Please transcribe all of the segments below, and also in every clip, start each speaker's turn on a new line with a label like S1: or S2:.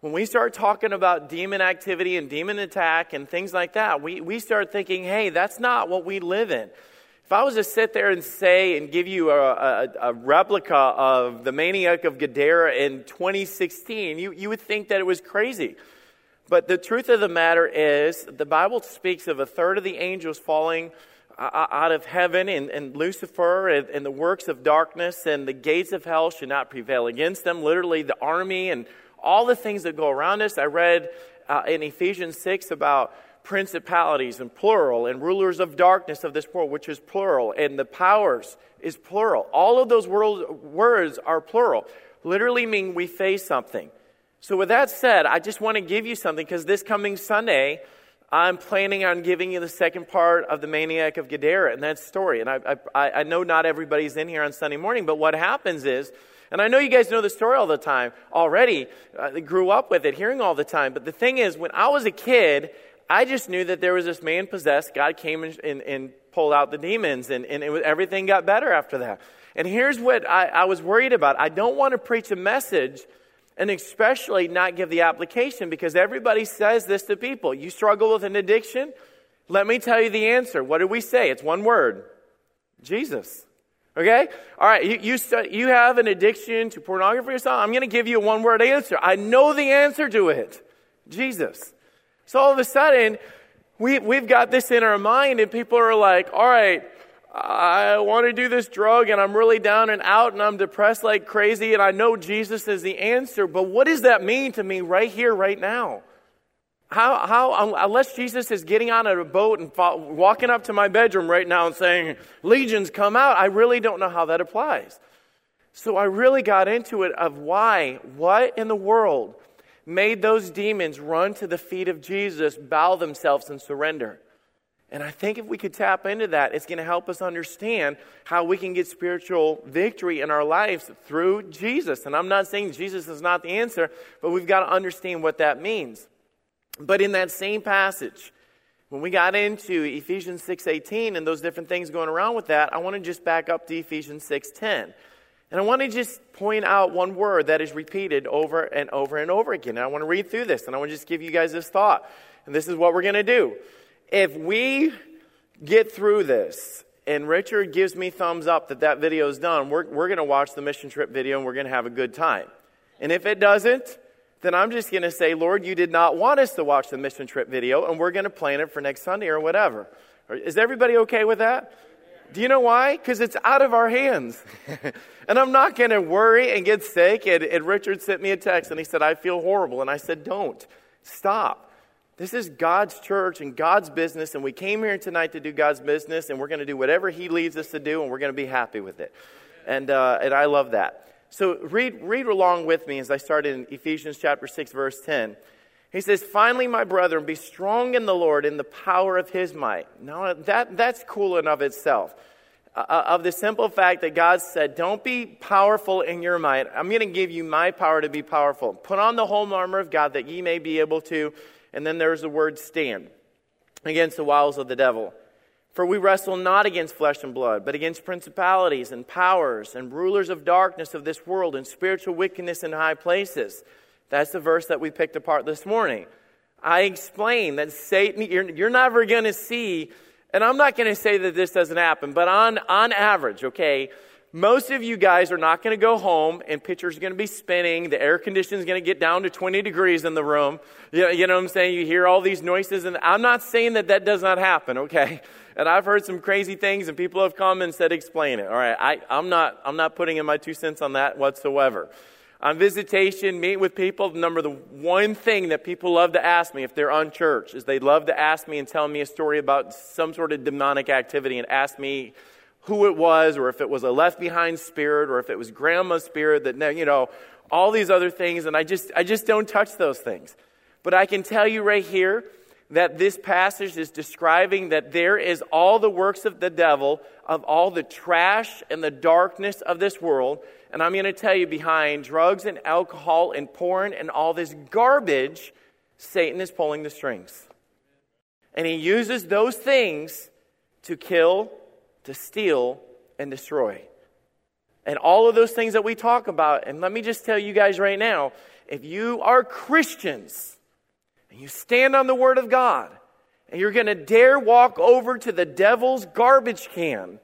S1: when we start talking about demon activity and demon attack and things like that, we, we start thinking, hey, that's not what we live in. If I was to sit there and say and give you a, a, a replica of the Maniac of Gadara in 2016, you, you would think that it was crazy. But the truth of the matter is, the Bible speaks of a third of the angels falling uh, uh, out of heaven and, and Lucifer and, and, the works of darkness and the gates of hell should not prevail against them. Literally, the army and all the things that go around us. I read uh, in Ephesians 6 about principalities and plural and rulers of darkness of this world, which is plural, and the powers is plural. All of those world, words are plural, literally mean we face something. So, with that said, I just want to give you something because this coming Sunday, I'm planning on giving you the second part of the Maniac of Gadara and that story. And I, I, I know not everybody's in here on Sunday morning, but what happens is and I know you guys know the story all the time already. Grew up with it, hearing all the time. But the thing is, when I was a kid, I just knew that there was this man possessed. God came and, and, and pulled out the demons, and, and was, everything got better after that. And here's what I, I was worried about I don't want to preach a message and especially not give the application because everybody says this to people. You struggle with an addiction? Let me tell you the answer. What do we say? It's one word Jesus. Okay? All right, you, you, you have an addiction to pornography or something. I'm going to give you a one word answer. I know the answer to it Jesus. So all of a sudden, we, we've got this in our mind, and people are like, all right, I want to do this drug, and I'm really down and out, and I'm depressed like crazy, and I know Jesus is the answer, but what does that mean to me right here, right now? How, how, unless Jesus is getting on a boat and walking up to my bedroom right now and saying, Legions, come out, I really don't know how that applies. So I really got into it of why, what in the world made those demons run to the feet of Jesus, bow themselves, and surrender. And I think if we could tap into that, it's going to help us understand how we can get spiritual victory in our lives through Jesus. And I'm not saying Jesus is not the answer, but we've got to understand what that means. But in that same passage, when we got into Ephesians 6:18 and those different things going around with that, I want to just back up to Ephesians 6:10. And I want to just point out one word that is repeated over and over and over again. And I want to read through this and I want to just give you guys this thought. And this is what we're going to do. If we get through this and Richard gives me thumbs up that that video is done, we're, we're going to watch the mission trip video and we're going to have a good time. And if it doesn't, then I'm just going to say, Lord, you did not want us to watch the mission trip video, and we're going to plan it for next Sunday or whatever. Is everybody okay with that? Do you know why? Because it's out of our hands. and I'm not going to worry and get sick. And, and Richard sent me a text and he said, I feel horrible. And I said, Don't. Stop. This is God's church and God's business. And we came here tonight to do God's business. And we're going to do whatever He leads us to do. And we're going to be happy with it. And, uh, and I love that. So read, read along with me as I start in Ephesians chapter 6, verse 10. He says, Finally, my brethren, be strong in the Lord in the power of his might. Now, that, that's cool in of itself. Uh, uh, of the simple fact that God said, Don't be powerful in your might. I'm going to give you my power to be powerful. Put on the whole armor of God that ye may be able to. And then there's the word stand against the wiles of the devil. For we wrestle not against flesh and blood, but against principalities and powers and rulers of darkness of this world and spiritual wickedness in high places. That's the verse that we picked apart this morning. I explain that Satan, you're, you're never going to see, and I'm not going to say that this doesn't happen, but on, on average, okay, most of you guys are not going to go home and pictures are going to be spinning. The air conditioning is going to get down to 20 degrees in the room. You you know what I'm saying? You hear all these noises, and I'm not saying that that does not happen, okay? And I've heard some crazy things, and people have come and said, explain it. All right, I, I'm, not, I'm not putting in my two cents on that whatsoever. On visitation, meet with people, The number the one thing that people love to ask me if they're unchurched is they love to ask me and tell me a story about some sort of demonic activity and ask me who it was, or if it was a left behind spirit, or if it was grandma's spirit that, you know, all these other things. And I just, I just don't touch those things. But I can tell you right here that this passage is describing that there is all the works of the devil, of all the trash and the darkness of this world. And I'm going to tell you behind drugs and alcohol and porn and all this garbage, Satan is pulling the strings. And he uses those things to kill, to steal and destroy. And all of those things that we talk about, and let me just tell you guys right now, if you are Christians and you stand on the Word of God and you're going to dare walk over to the devil's garbage can,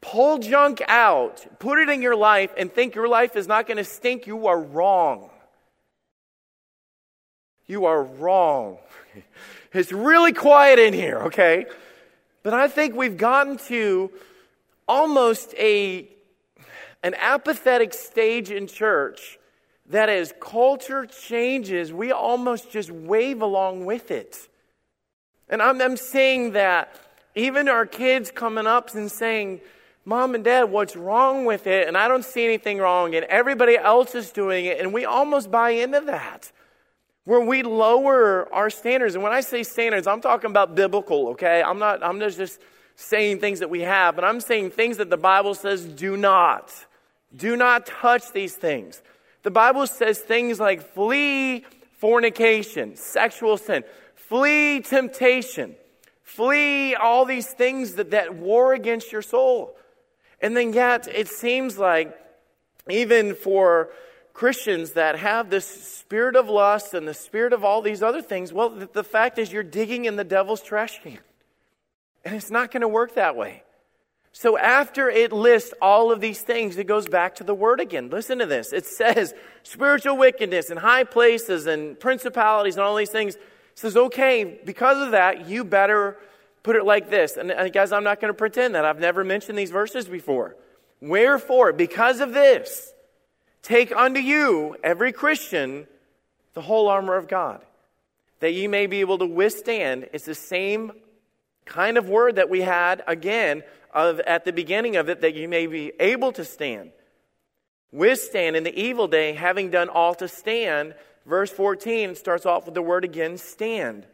S1: pull junk out, put it in your life, and think your life is not going to stink, you are wrong. You are wrong. It's really quiet in here, okay? But I think we've gotten to almost a, an apathetic stage in church that as culture changes, we almost just wave along with it. And I'm, I'm saying that even our kids coming up and saying, Mom and Dad, what's wrong with it? And I don't see anything wrong, and everybody else is doing it, and we almost buy into that. Where we lower our standards. And when I say standards, I'm talking about biblical, okay? I'm not, I'm not just saying things that we have, but I'm saying things that the Bible says do not. Do not touch these things. The Bible says things like flee fornication, sexual sin, flee temptation, flee all these things that, that war against your soul. And then yet it seems like even for Christians that have this spirit of lust and the spirit of all these other things, well, the, the fact is you're digging in the devil's trash can. And it's not going to work that way. So after it lists all of these things, it goes back to the word again. Listen to this. It says spiritual wickedness and high places and principalities and all these things. It says, okay, because of that, you better put it like this. And, and guys, I'm not going to pretend that I've never mentioned these verses before. Wherefore, because of this, take unto you, every Christian, the whole armor of God, that ye may be able to withstand. It's the same kind of word that we had again of, at the beginning of it, that you may be able to stand. Withstand in the evil day, having done all to stand. Verse 14 starts off with the word again, stand.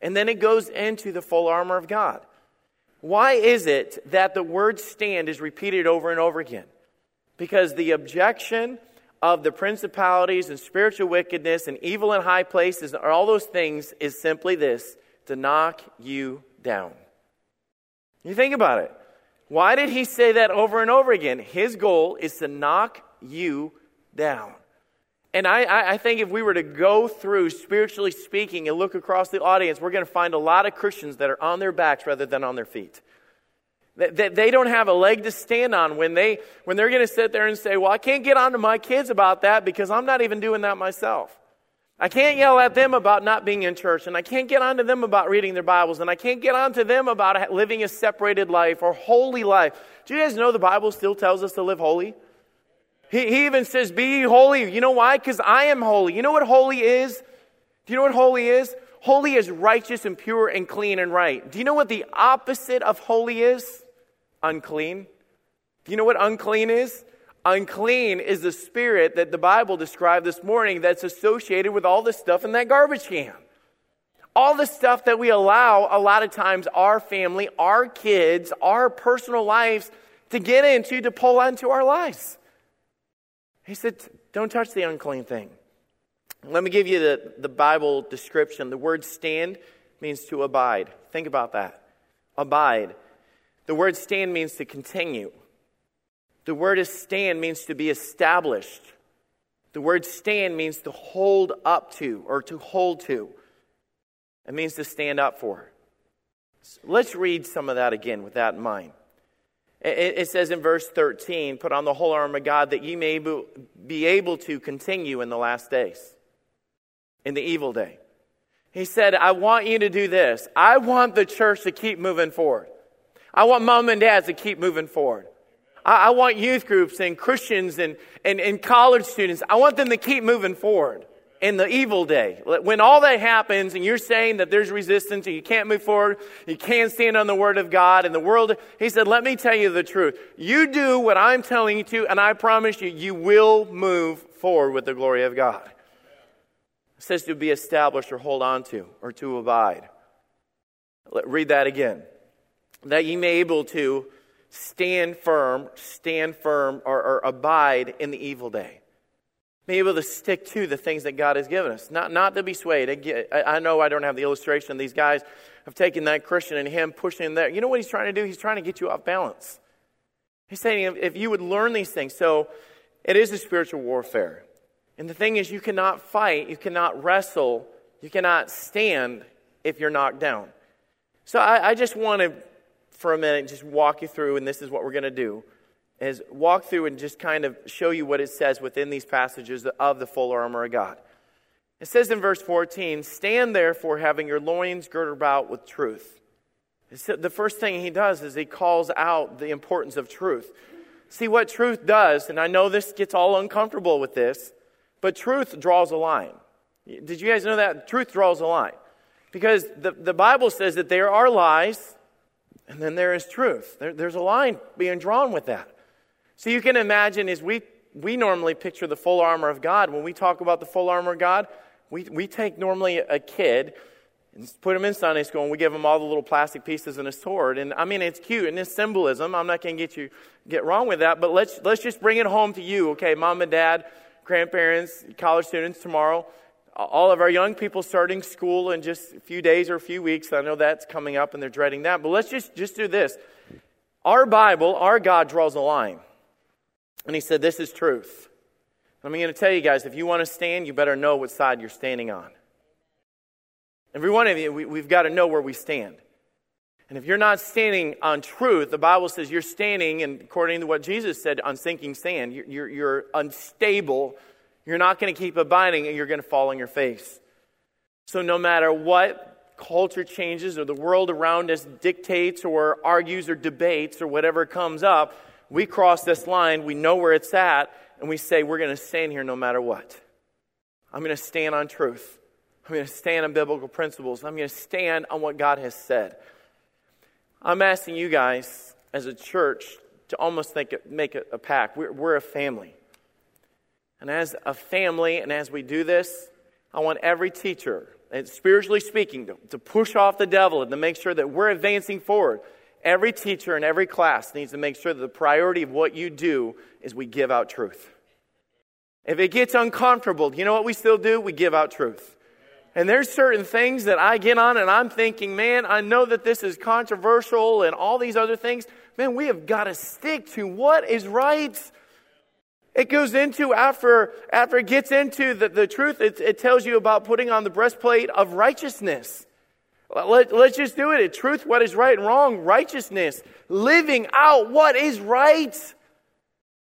S1: And then it goes into the full armor of God. Why is it that the word stand is repeated over and over again? Because the objection of the principalities and spiritual wickedness and evil in high places, and all those things, is simply this to knock you down. You think about it. Why did he say that over and over again? His goal is to knock you down. And I, I, think if we were to go through, spiritually speaking, and look across the audience, we're going to find a lot of Christians that are on their backs rather than on their feet. That they don't have a leg to stand on when, they, when they're going to sit there and say, Well, I can't get on to my kids about that because I'm not even doing that myself. I can't yell at them about not being in church, and I can't get on to them about reading their Bibles, and I can't get on to them about living a separated life or holy life. Do you guys know the Bible still tells us to live holy? He, he even says, Be holy. You know why? Because I am holy. You know what holy is? Do you know what holy is? Holy is righteous and pure and clean and right. Do you know what the opposite of holy is? Unclean. Do you know what unclean is? Unclean is the spirit that the Bible described this morning that's associated with all the stuff in that garbage can. All the stuff that we allow, a lot of times, our family, our kids, our personal lives to get into, to pull onto our lives. He said, Don't touch the unclean thing. Let me give you the, the Bible description. The word stand means to abide. Think about that. Abide. The word stand means to continue. The word is stand means to be established. The word stand means to hold up to or to hold to. It means to stand up for. So let's read some of that again with that in mind. It, says in verse 13, Put on the whole armor of God that ye may be able to continue in the last days, in the evil day. He said, I want you to do this. I want the church to keep moving forward. I want mom and dads to keep moving forward. I, I want youth groups and Christians and, and, and college students, I want them to keep moving forward in the evil day. When all that happens and you're saying that there's resistance and you can't move forward, you can't stand on the word of God and the world, he said, let me tell you the truth. You do what I'm telling you to and I promise you, you will move forward with the glory of God. It says to be established or hold on to or to abide. Let, Read that again. That ye may able to stand firm, stand firm, or, or abide in the evil day. Be able to stick to the things that God has given us, not, not to be swayed. I, know I don't have the illustration. These guys have taken that Christian and him pushing there. You know what he's trying to do? He's trying to get you off balance. He's saying if you would learn these things, so it is a spiritual warfare. And the thing is, you cannot fight, you cannot wrestle, you cannot stand if you're knocked down. So I, I just want to, for a minute, and just walk you through, and this is what we're going to do, is walk through and just kind of show you what it says within these passages of the full armor of God. It says in verse 14, Stand therefore, having your loins girded about with truth. The first thing he does is he calls out the importance of truth. See what truth does, and I know this gets all uncomfortable with this, but truth draws a line. Did you guys know that? Truth draws a line. Because the, the Bible says that there are lies, and then there is truth. There, there's a line being drawn with that. So you can imagine as we, we normally picture the full armor of God, when we talk about the full armor of God, we, we take normally a kid and put him in Sunday school and we give him all the little plastic pieces and a sword. And I mean, it's cute and it's symbolism. I'm not going to get you get wrong with that, but let's, let's just bring it home to you, okay? Mom and dad, grandparents, college students tomorrow. All of our young people starting school in just a few days or a few weeks. I know that's coming up and they're dreading that. But let's just, just do this. Our Bible, our God draws a line. And he said, This is truth. I'm going to tell you guys if you want to stand, you better know what side you're standing on. Every one of you, we, we've got to know where we stand. And if you're not standing on truth, the Bible says you're standing, and according to what Jesus said, on sinking sand. You're, you're, you're unstable. You're not going to keep abiding, and you're going to fall on your face. So, no matter what culture changes or the world around us dictates or argues or debates or whatever comes up, we cross this line, we know where it's at, and we say, We're going to stand here no matter what. I'm going to stand on truth. I'm going to stand on biblical principles. I'm going to stand on what God has said. I'm asking you guys as a church to almost think, make a, a pact. We're, we're a family. And as a family, and as we do this, I want every teacher, and spiritually speaking, to, to push off the devil and to make sure that we're advancing forward. Every teacher in every class needs to make sure that the priority of what you do is we give out truth. If it gets uncomfortable, you know what we still do? We give out truth. And there's certain things that I get on and I'm thinking, man, I know that this is controversial and all these other things. Man, we have got to stick to what is right. It goes into, after, after it gets into the, the truth, it, it tells you about putting on the breastplate of righteousness. Let, let's just do it. Truth, what is right and wrong, righteousness, living out what is right.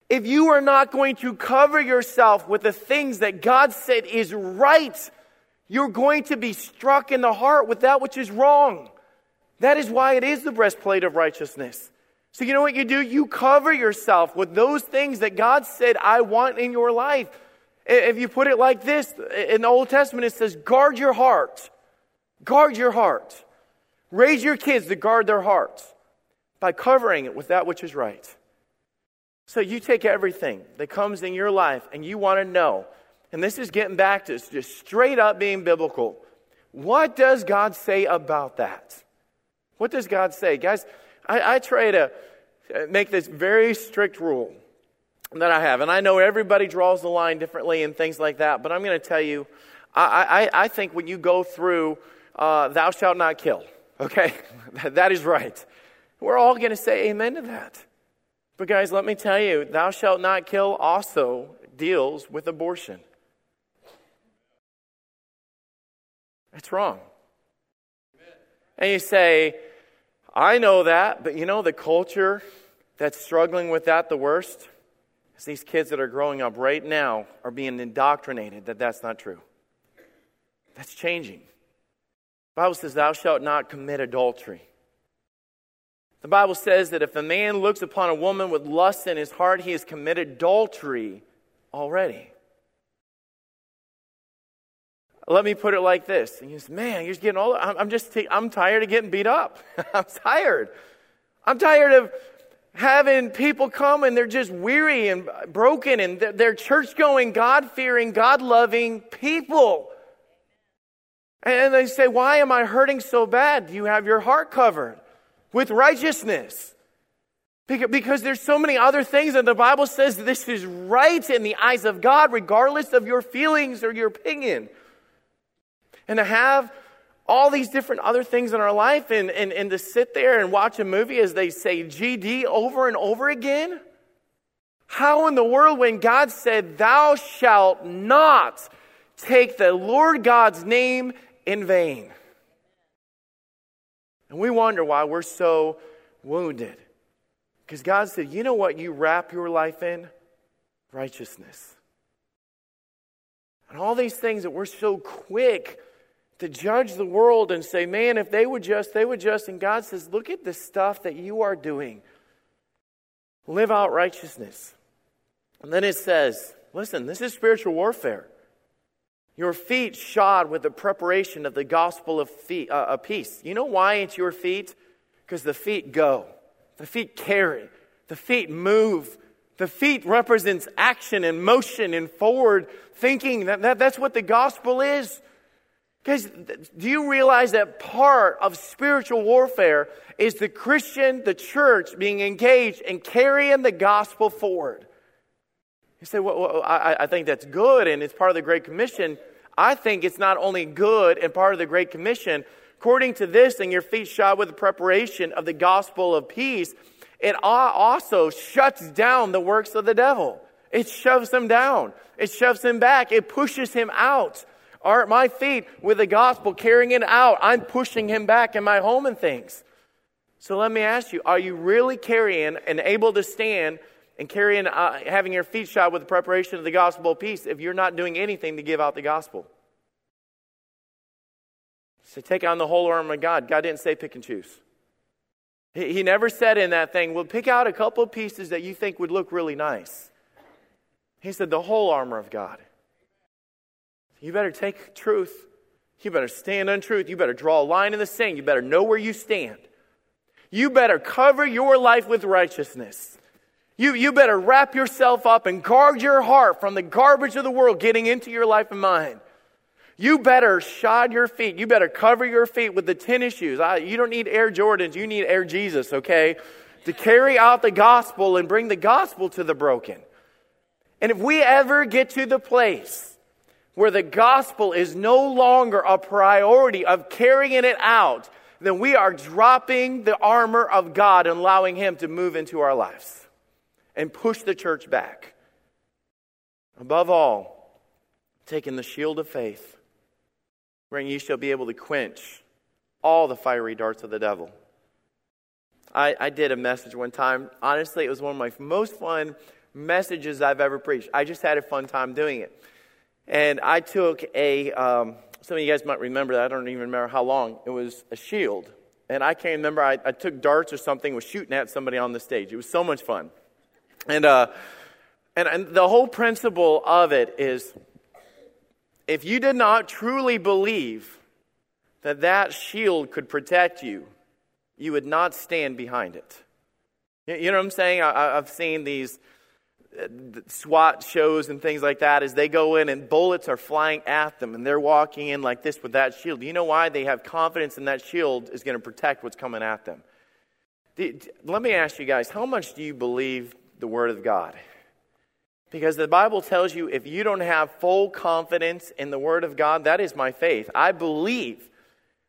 S1: If you are not going to cover yourself with the things that God said is right, you're going to be struck in the heart with that which is wrong. That is why it is the breastplate of righteousness. So, you know what you do? You cover yourself with those things that God said, I want in your life. If you put it like this, in the Old Testament, it says, guard your heart. Guard your heart. Raise your kids to guard their hearts by covering it with that which is right. So you take everything that comes in your life and you want to know, and this is getting back to just straight up being biblical. What does God say about that? What does God say? Guys, I, I try to make this very strict rule that I have, and I know everybody draws the line differently and things like that, but I'm going to tell you, I, I, I think when you go through uh, thou shalt not kill. Okay? that is right. We're all going to say amen to that. But, guys, let me tell you, thou shalt not kill also deals with abortion. It's wrong. And you say, I know that, but you know the culture that's struggling with that the worst? Is these kids that are growing up right now are being indoctrinated that that's not true. That's changing. The Bible says, Thou shalt not commit adultery. The Bible says that if a man looks upon a woman with lust in his heart, he has committed adultery already. Let me put it like this. And you say, man, you're just getting all, I'm, I'm just, t- I'm tired of getting beat up. I'm tired. I'm tired of having people come and they're just weary and broken and they're church going, God fearing, God loving people. And they say, Why am I hurting so bad? You have your heart covered with righteousness? Because there's so many other things that the Bible says this is right in the eyes of God, regardless of your feelings or your opinion. And to have all these different other things in our life and, and, and to sit there and watch a movie as they say GD over and over again, How in the world, when God said, Thou shalt not take the Lord God's name in vain? And we wonder why we're so wounded. Because God said, You know what you wrap your life in? Righteousness. And all these things that we're so quick to judge the world and say, man, if they would just, they would just. And God says, look at the stuff that you are doing. Live out righteousness. And then it says, listen, this is spiritual warfare. Your feet shod with the preparation of the gospel of, feet, uh, of peace. You know why it's your feet? Because the feet go, the feet carry, the feet move. The feet represents action and motion and forward thinking. That, that, that's what the gospel is. Guys, do you realize that part of spiritual warfare is the Christian, the church, being engaged in carrying the gospel forward? You say, well, well I, I think that's good and it's part of the Great Commission. I think it's not only good and part of the Great Commission. According to this, and your feet shod with the preparation of the gospel of peace, it also shuts down the works of the devil. It shoves him down. It shoves him back. It pushes him out. Are at my feet with the gospel, carrying it out. I'm pushing him back in my home and things. So let me ask you, are you really carrying and able to stand and carrying, uh, having your feet shod with the preparation of the gospel of peace if you're not doing anything to give out the gospel. So take on the whole armor of God. God didn't say pick and choose. He, he never said in that thing, well, pick out a couple of pieces that you think would look really nice. He said the whole armor of God. You better take truth. You better stand on truth. You better draw a line in the sand. You better know where you stand. You better cover your life with righteousness. You, you better wrap yourself up and guard your heart from the garbage of the world getting into your life and mind. You better shod your feet. You better cover your feet with the tennis shoes. I, you don't need Air Jordans. You need Air Jesus, okay? To carry out the gospel and bring the gospel to the broken. And if we ever get to the place where the gospel is no longer a priority of carrying it out, then we are dropping the armor of God and allowing Him to move into our lives and push the church back. Above all, taking the shield of faith, wherein ye shall be able to quench all the fiery darts of the devil. I, I did a message one time. Honestly, it was one of my most fun messages I've ever preached. I just had a fun time doing it. And I took a, um, some of you guys might remember that. I don't even remember how long. It was a shield. And I can't remember, I, I took darts or something, was shooting at somebody on the stage. It was so much fun. And, uh, and, and the whole principle of it is if you did not truly believe that that shield could protect you, you would not stand behind it. You know what I'm saying? I, have seen these SWAT shows and things like that as they go in and bullets are flying at them and they're walking in like this with that shield. You know why? They have confidence in that shield is going to protect what's coming at them. Let me ask you guys, how much do you believe the Word of God. Because the Bible tells you if you don't have full confidence in the Word of God, that is my faith. I believe.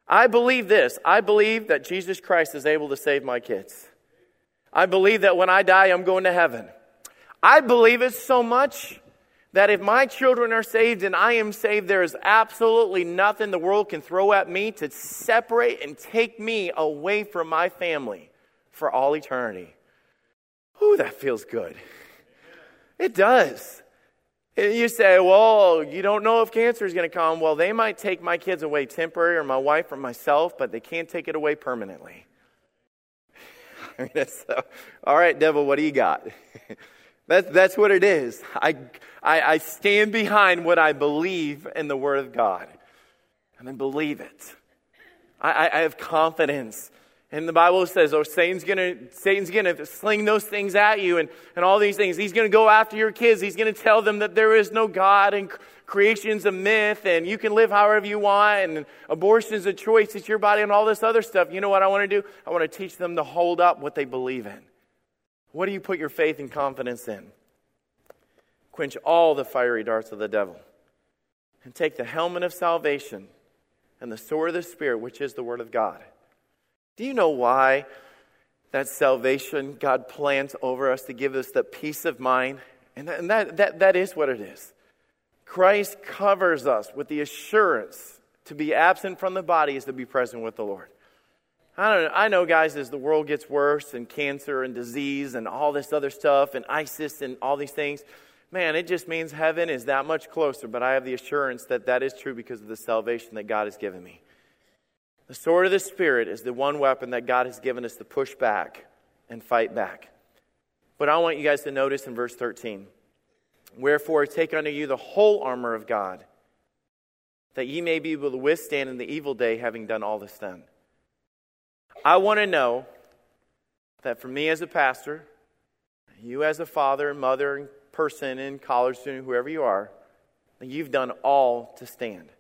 S1: I believe this. I believe that Jesus Christ is able to save my kids. I believe that when I die, I'm going to heaven. I believe it so much that if my children are saved and I am saved, there is absolutely nothing the world can throw at me to separate and take me away from my family for all eternity. Ooh, that feels good. It does. You say, well, you don't know if cancer is going to come. Well, they might take my kids away temporary or my wife or myself, but they can't take it away permanently. so, all right, devil, what do you got? that's, that's what it is. I, I, I stand behind what I believe in the Word of God. And I believe it. I, I have confidence and the Bible says, oh, Satan's gonna, Satan's gonna sling those things at you and, and all these things. He's gonna go after your kids. He's gonna tell them that there is no God and creation's a myth and you can live however you want and abortion's a choice. It's your body and all this other stuff. You know what I wanna do? I wanna teach them to hold up what they believe in. What do you put your faith and confidence in? Quench all the fiery darts of the devil and take the helmet of salvation and the sword of the Spirit, which is the Word of God. Do you know why that salvation God plans over us to give us the peace of mind. And that, and that, that, that is what it is. Christ covers us with the assurance to be absent from the body is to be present with the Lord. I, don't know, I know, guys, as the world gets worse and cancer and disease and all this other stuff and ISIS and all these things, man, it just means heaven is that much closer. But I have the assurance that that is true because of the salvation that God has given me. The sword of the Spirit is the one weapon that God has given us to push back and fight back. But I want you guys to notice in verse 13 Wherefore, take unto you the whole armor of God, that ye may be able to withstand in the evil day, having done all this done. I want to know that for me as a pastor, you as a father, and mother, and person, and college student, whoever you are, that you've done all to stand.